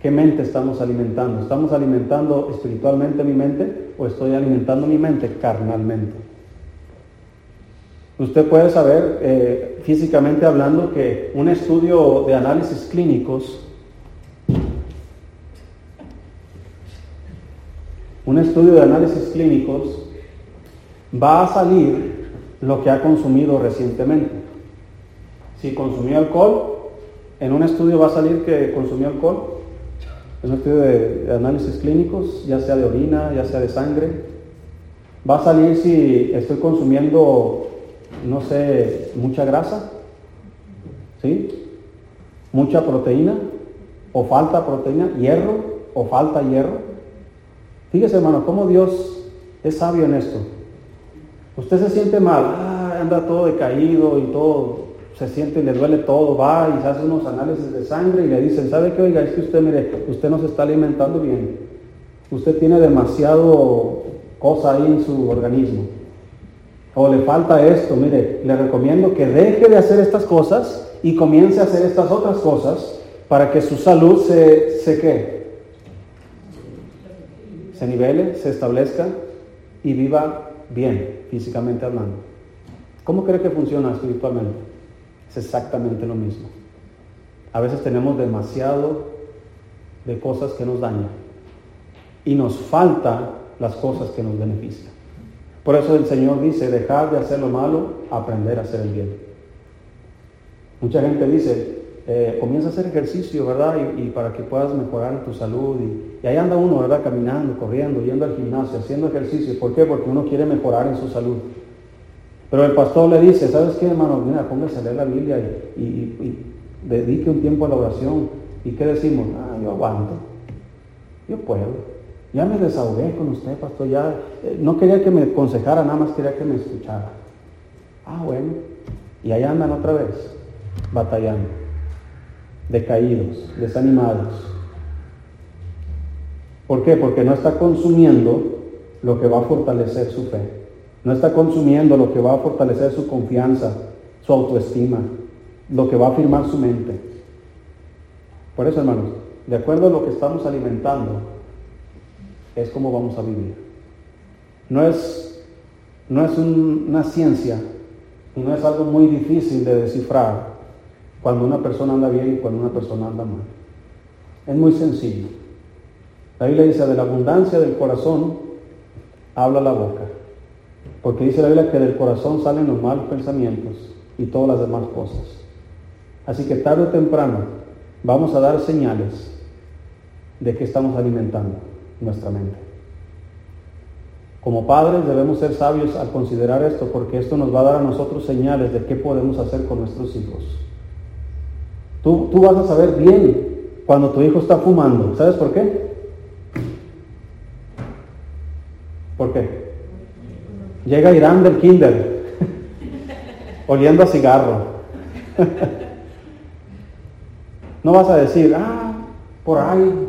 qué mente estamos alimentando. ¿Estamos alimentando espiritualmente mi mente o estoy alimentando mi mente carnalmente? Usted puede saber, eh, físicamente hablando, que un estudio de análisis clínicos un estudio de análisis clínicos, va a salir lo que ha consumido recientemente. Si consumió alcohol, en un estudio va a salir que consumió alcohol, en un estudio de, análisis clínicos, ya sea de orina, ya sea de sangre. Va a salir si estoy consumiendo, no sé, mucha grasa, ¿sí? Mucha proteína, o falta proteína, hierro, o falta hierro. Fíjese, hermano, cómo Dios es sabio en esto. Usted se siente mal, ah, anda todo decaído y todo, se siente y le duele todo, va y se hace unos análisis de sangre y le dicen, ¿sabe qué? Oiga, es que usted, mire, usted no se está alimentando bien. Usted tiene demasiado cosa ahí en su organismo. O le falta esto, mire, le recomiendo que deje de hacer estas cosas y comience a hacer estas otras cosas para que su salud se, se quede se nivele, se establezca y viva bien, físicamente hablando. ¿Cómo cree que funciona espiritualmente? Es exactamente lo mismo. A veces tenemos demasiado de cosas que nos dañan y nos falta las cosas que nos benefician. Por eso el Señor dice, dejar de hacer lo malo, aprender a hacer el bien. Mucha gente dice, eh, comienza a hacer ejercicio, ¿verdad? Y, para que puedas mejorar tu salud. Y, ahí anda uno, ¿verdad? Caminando, corriendo, yendo al gimnasio, haciendo ejercicio. ¿Por qué? Porque uno quiere mejorar en su salud. Pero el pastor le dice, ¿sabes qué, hermano? Mira, póngase a leer la Biblia y, dedique un tiempo a la oración. ¿Y qué decimos? Ah, yo aguanto. Yo puedo. Ya me desahogué con usted, pastor. Ya eh, no quería que me aconsejara, nada más quería que me escuchara. Ah, bueno. Y ahí andan otra vez, batallando decaídos, desanimados. ¿Por qué? Porque no está consumiendo lo que va a fortalecer su fe. No está consumiendo lo que va a fortalecer su confianza, su autoestima, lo que va a afirmar su mente. Por eso, hermanos, de acuerdo a lo que estamos alimentando, es como vamos a vivir. No es, no es una ciencia y no es algo muy difícil de descifrar cuando una persona anda bien y cuando una persona anda mal. Es muy sencillo. La Biblia dice, de la abundancia del corazón habla la boca. Porque dice la Biblia que del corazón salen los malos pensamientos y todas las demás cosas. Así que tarde o temprano vamos a dar señales de que estamos alimentando nuestra mente. Como padres debemos ser sabios al considerar esto porque esto nos va a dar a nosotros señales de qué podemos hacer con nuestros hijos. Tú, tú vas a saber bien cuando tu hijo está fumando. ¿Sabes por qué? ¿Por qué? Llega Irán del kinder, oliendo a cigarro. no vas a decir, ah, por ahí,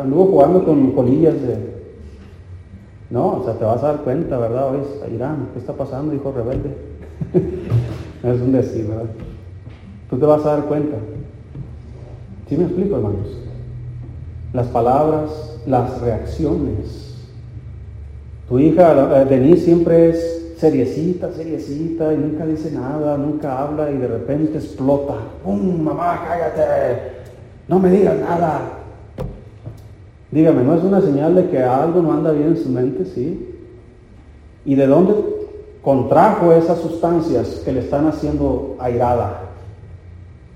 anduvo jugando con colillas de... No, o sea, te vas a dar cuenta, ¿verdad? Oye, Irán, ¿qué está pasando, hijo rebelde? es un decir, ¿verdad? Tú te vas a dar cuenta. ¿Sí me explico, hermanos? Las palabras, las reacciones. Tu hija, Denise, siempre es seriecita, seriecita, y nunca dice nada, nunca habla, y de repente explota. ¡Pum! Mamá, cállate. No me digas nada. Dígame, ¿no es una señal de que algo no anda bien en su mente? Sí. ¿Y de dónde contrajo esas sustancias que le están haciendo airada?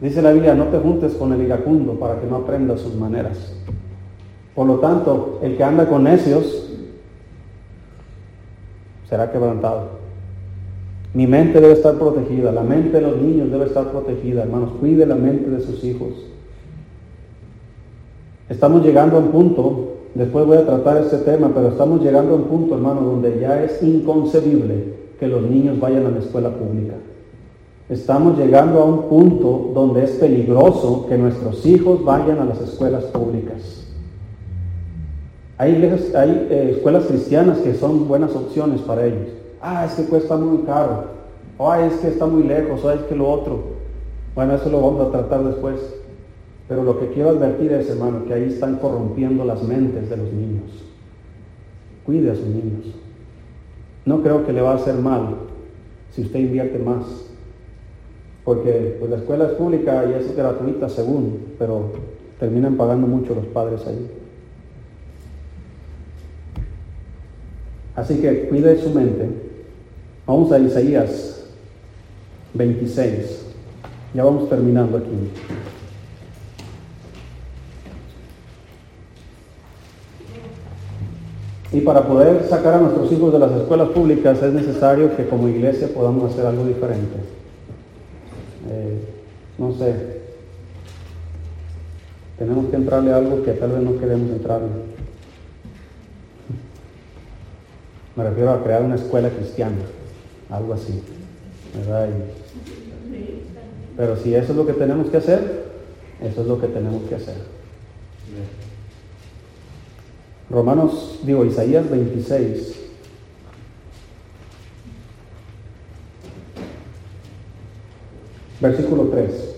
Dice la Biblia, no te juntes con el iracundo para que no aprenda sus maneras. Por lo tanto, el que anda con necios será quebrantado. Mi mente debe estar protegida, la mente de los niños debe estar protegida, hermanos. Cuide la mente de sus hijos. Estamos llegando a un punto, después voy a tratar este tema, pero estamos llegando a un punto, hermano, donde ya es inconcebible que los niños vayan a la escuela pública. Estamos llegando a un punto donde es peligroso que nuestros hijos vayan a las escuelas públicas. Hay, eh, escuelas cristianas que son buenas opciones para ellos. Ah, es que cuesta muy caro. O es que está muy lejos. O es que lo otro. Bueno, eso lo vamos a tratar después. Pero lo que quiero advertir es, hermano, que ahí están corrompiendo las mentes de los niños. Cuide a sus niños. No creo que le va a hacer mal si usted invierte más porque pues, la escuela es pública y es gratuita según, pero terminan pagando mucho los padres ahí. Así que cuide su mente. Vamos a Isaías 26. Ya vamos terminando aquí. Y para poder sacar a nuestros hijos de las escuelas públicas es necesario que como iglesia podamos hacer algo diferente. Eh, no sé, tenemos que entrarle algo que tal vez no queremos entrarle. Me refiero a crear una escuela cristiana, algo así. pero si eso es lo que tenemos que hacer, eso es lo que tenemos que hacer. Romanos, digo, Isaías 26, Versículo 3.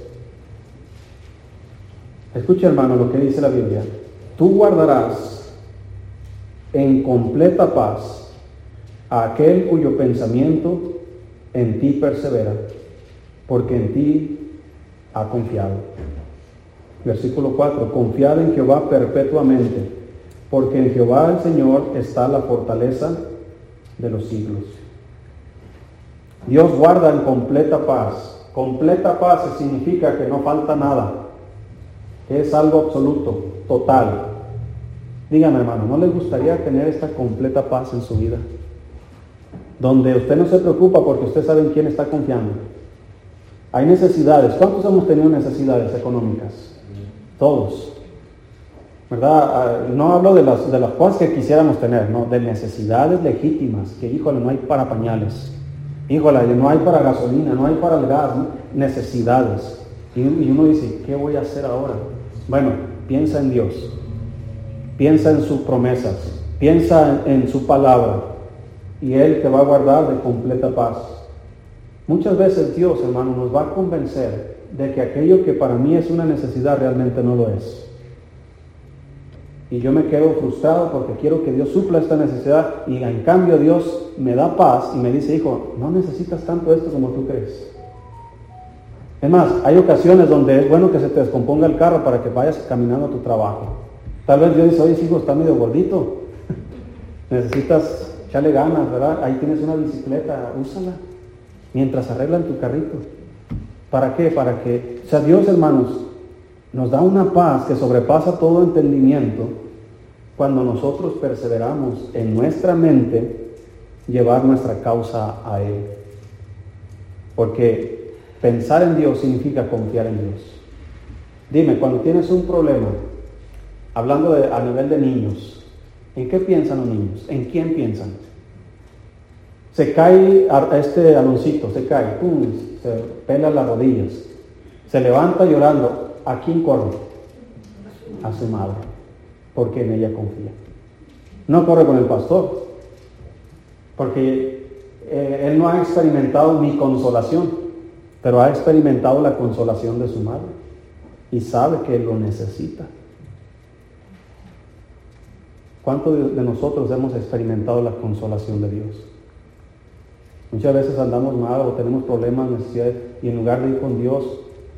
Escucha hermano lo que dice la Biblia. Tú guardarás en completa paz a aquel cuyo pensamiento en ti persevera, porque en ti ha confiado. Versículo 4. Confiad en Jehová perpetuamente, porque en Jehová el Señor está la fortaleza de los siglos. Dios guarda en completa paz Completa paz significa que no falta nada, es algo absoluto, total. Dígame hermano, ¿no le gustaría tener esta completa paz en su vida? Donde usted no se preocupa porque usted sabe en quién está confiando. Hay necesidades. ¿Cuántos hemos tenido necesidades económicas? Todos. ¿Verdad? Ah, no hablo de las, de las cosas que quisiéramos tener, no, de necesidades legítimas, que híjole, no hay para pañales. Híjole, no hay para gasolina, no hay para el gas, necesidades. Y, uno dice, ¿qué voy a hacer ahora? Bueno, piensa en Dios, piensa en sus promesas, piensa en, su palabra y Él te va a guardar de completa paz. Muchas veces Dios, hermano, nos va a convencer de que aquello que para mí es una necesidad realmente no lo es. Y yo me quedo frustrado porque quiero que Dios supla esta necesidad y en cambio Dios me da paz y me dice, hijo, no necesitas tanto esto como tú crees. Es más, hay ocasiones donde es bueno que se te descomponga el carro para que vayas caminando a tu trabajo. Tal vez Dios dice, oye hijo, está medio gordito. Necesitas echarle ganas, ¿verdad? Ahí tienes una bicicleta, úsala. Mientras arreglan tu carrito. ¿Para qué? Para que, o sea, Dios, hermanos, nos da una paz que sobrepasa todo entendimiento cuando nosotros perseveramos en nuestra mente llevar nuestra causa a Él. Porque pensar en Dios significa confiar en Dios. Dime, cuando tienes un problema, hablando a nivel de niños, ¿en qué piensan los niños? ¿En quién piensan? Se cae este aloncito, se cae, pum, se pela las rodillas, se levanta llorando. ¿A quién corre? A su madre, porque en ella confía. No corre con el pastor, porque eh, él no ha experimentado mi consolación, pero ha experimentado la consolación de su madre y sabe que lo necesita. ¿Cuántos de nosotros hemos experimentado la consolación de Dios? Muchas veces andamos mal o tenemos problemas, necesidades, y en lugar de ir con Dios,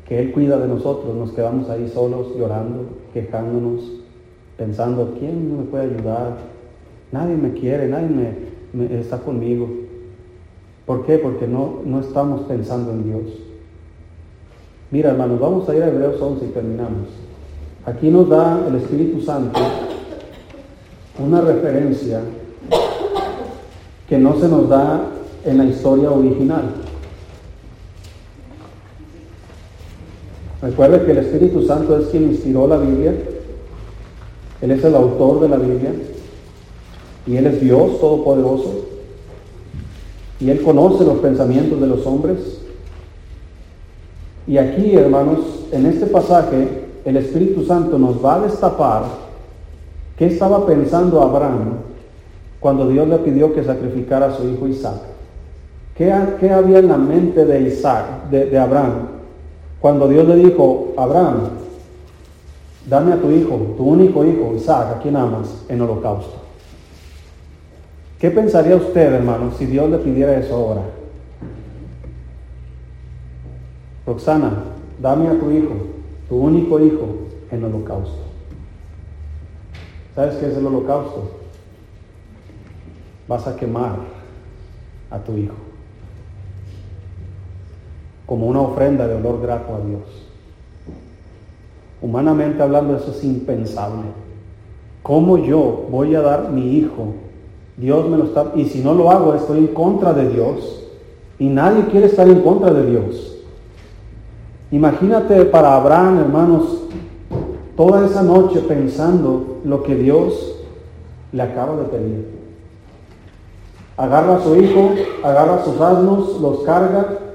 que Él cuida de nosotros, nos quedamos ahí solos, llorando, quejándonos, pensando, ¿quién me puede ayudar? Nadie me quiere, nadie me, está conmigo. ¿Por qué? Porque no, no estamos pensando en Dios. Mira, hermanos, vamos a ir a Hebreos 11 y terminamos. Aquí nos da el Espíritu Santo una referencia que no se nos da en la historia original. Recuerde que el Espíritu Santo es quien inspiró la Biblia. Él es el autor de la Biblia. Y Él es Dios Todopoderoso. Y Él conoce los pensamientos de los hombres. Y aquí, hermanos, en este pasaje, el Espíritu Santo nos va a destapar qué estaba pensando Abraham cuando Dios le pidió que sacrificara a su hijo Isaac. ¿Qué, había en la mente de Isaac, de, Abraham, cuando Dios le dijo, Abraham, dame a tu hijo, tu único hijo, Isaac, a quien amas, en holocausto? ¿Qué pensaría usted, hermano, si Dios le pidiera eso ahora? Roxana, dame a tu hijo, tu único hijo, en holocausto. ¿Sabes qué es el holocausto? Vas a quemar a tu hijo como una ofrenda de olor grato a Dios. Humanamente hablando, eso es impensable. ¿Cómo yo voy a dar mi hijo? Dios me lo está... Y si no lo hago, estoy en contra de Dios. Y nadie quiere estar en contra de Dios. Imagínate para Abraham, hermanos, toda esa noche pensando lo que Dios le acaba de pedir. Agarra a su hijo, agarra a sus asnos, los carga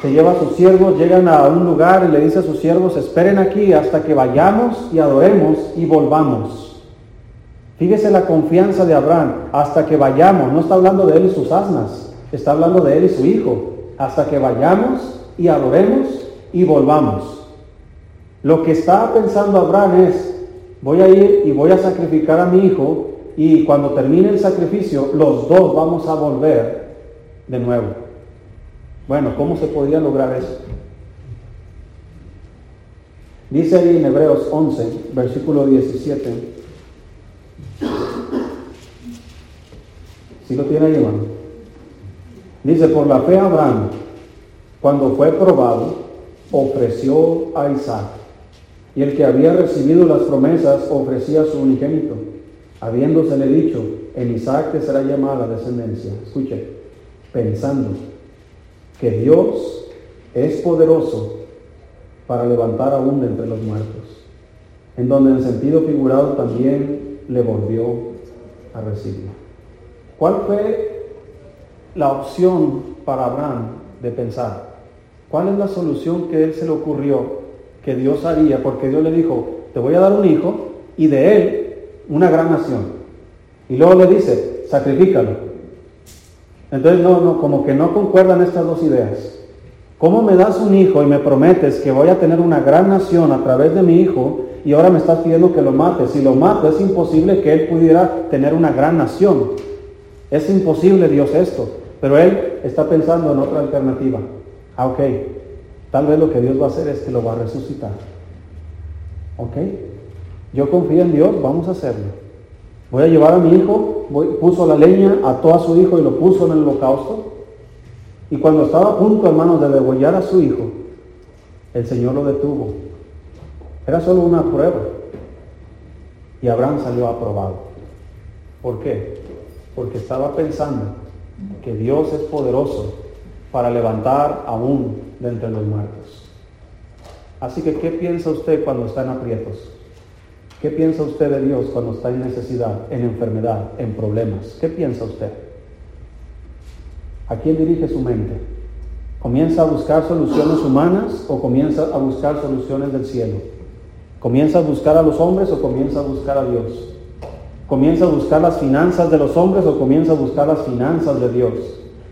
se lleva a sus siervos, llegan a un lugar y le dice a sus siervos, esperen aquí hasta que vayamos y adoremos y volvamos. Fíjese la confianza de Abraham, hasta que vayamos, no está hablando de él y sus asnas, está hablando de él y su hijo, hasta que vayamos y adoremos y volvamos. Lo que estaba pensando Abraham es, voy a ir y voy a sacrificar a mi hijo y cuando termine el sacrificio, los dos vamos a volver de nuevo. Bueno, ¿cómo se podría lograr eso? Dice ahí en Hebreos 11, versículo 17. ¿Sí lo tiene ahí, hermano? Dice, por la fe Abraham, cuando fue probado, ofreció a Isaac. Y el que había recibido las promesas ofrecía a su unigénito, habiéndosele dicho, en Isaac te será llamada la descendencia. Escuche, pensando que Dios es poderoso para levantar aún entre los muertos, en donde en sentido figurado también le volvió a recibir. ¿Cuál fue la opción para Abraham de pensar? ¿Cuál es la solución que él se le ocurrió que Dios haría? Porque Dios le dijo, te voy a dar un hijo y de él una gran nación. Y luego le dice, sacrifícalo. Entonces, no, no, como que no concuerdan estas dos ideas. ¿Cómo me das un hijo y me prometes que voy a tener una gran nación a través de mi hijo y ahora me estás pidiendo que lo mates? Si lo mato es imposible que él pudiera tener una gran nación. Es imposible Dios esto. Pero él está pensando en otra alternativa. Ah, ok. Tal vez lo que Dios va a hacer es que lo va a resucitar. ¿Ok? Yo confío en Dios, vamos a hacerlo. Voy a llevar a mi hijo, puso la leña, ató a su hijo y lo puso en el holocausto. Y cuando estaba a punto, hermanos, de degollar a su hijo, el Señor lo detuvo. Era solo una prueba. Y Abraham salió aprobado. ¿Por qué? Porque estaba pensando que Dios es poderoso para levantar aún de entre los muertos. Así que, ¿qué piensa usted cuando está en aprietos? ¿Qué piensa usted de Dios cuando está en necesidad, en enfermedad, en problemas? ¿Qué piensa usted? ¿A quién dirige su mente? ¿Comienza a buscar soluciones humanas o comienza a buscar soluciones del cielo? ¿Comienza a buscar a los hombres o comienza a buscar a Dios? ¿Comienza a buscar las finanzas de los hombres o comienza a buscar las finanzas de Dios?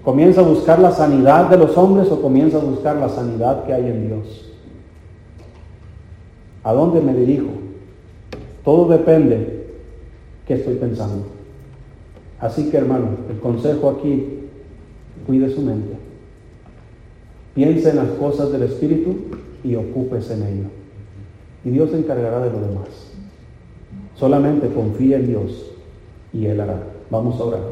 ¿Comienza a buscar la sanidad de los hombres o comienza a buscar la sanidad que hay en Dios? ¿A dónde me dirijo? Todo depende qué estoy pensando. Así que hermano, el consejo aquí, cuide su mente. Piense en las cosas del Espíritu y ocúpese en ello. Y Dios se encargará de lo demás. Solamente confía en Dios y Él hará. Vamos a orar.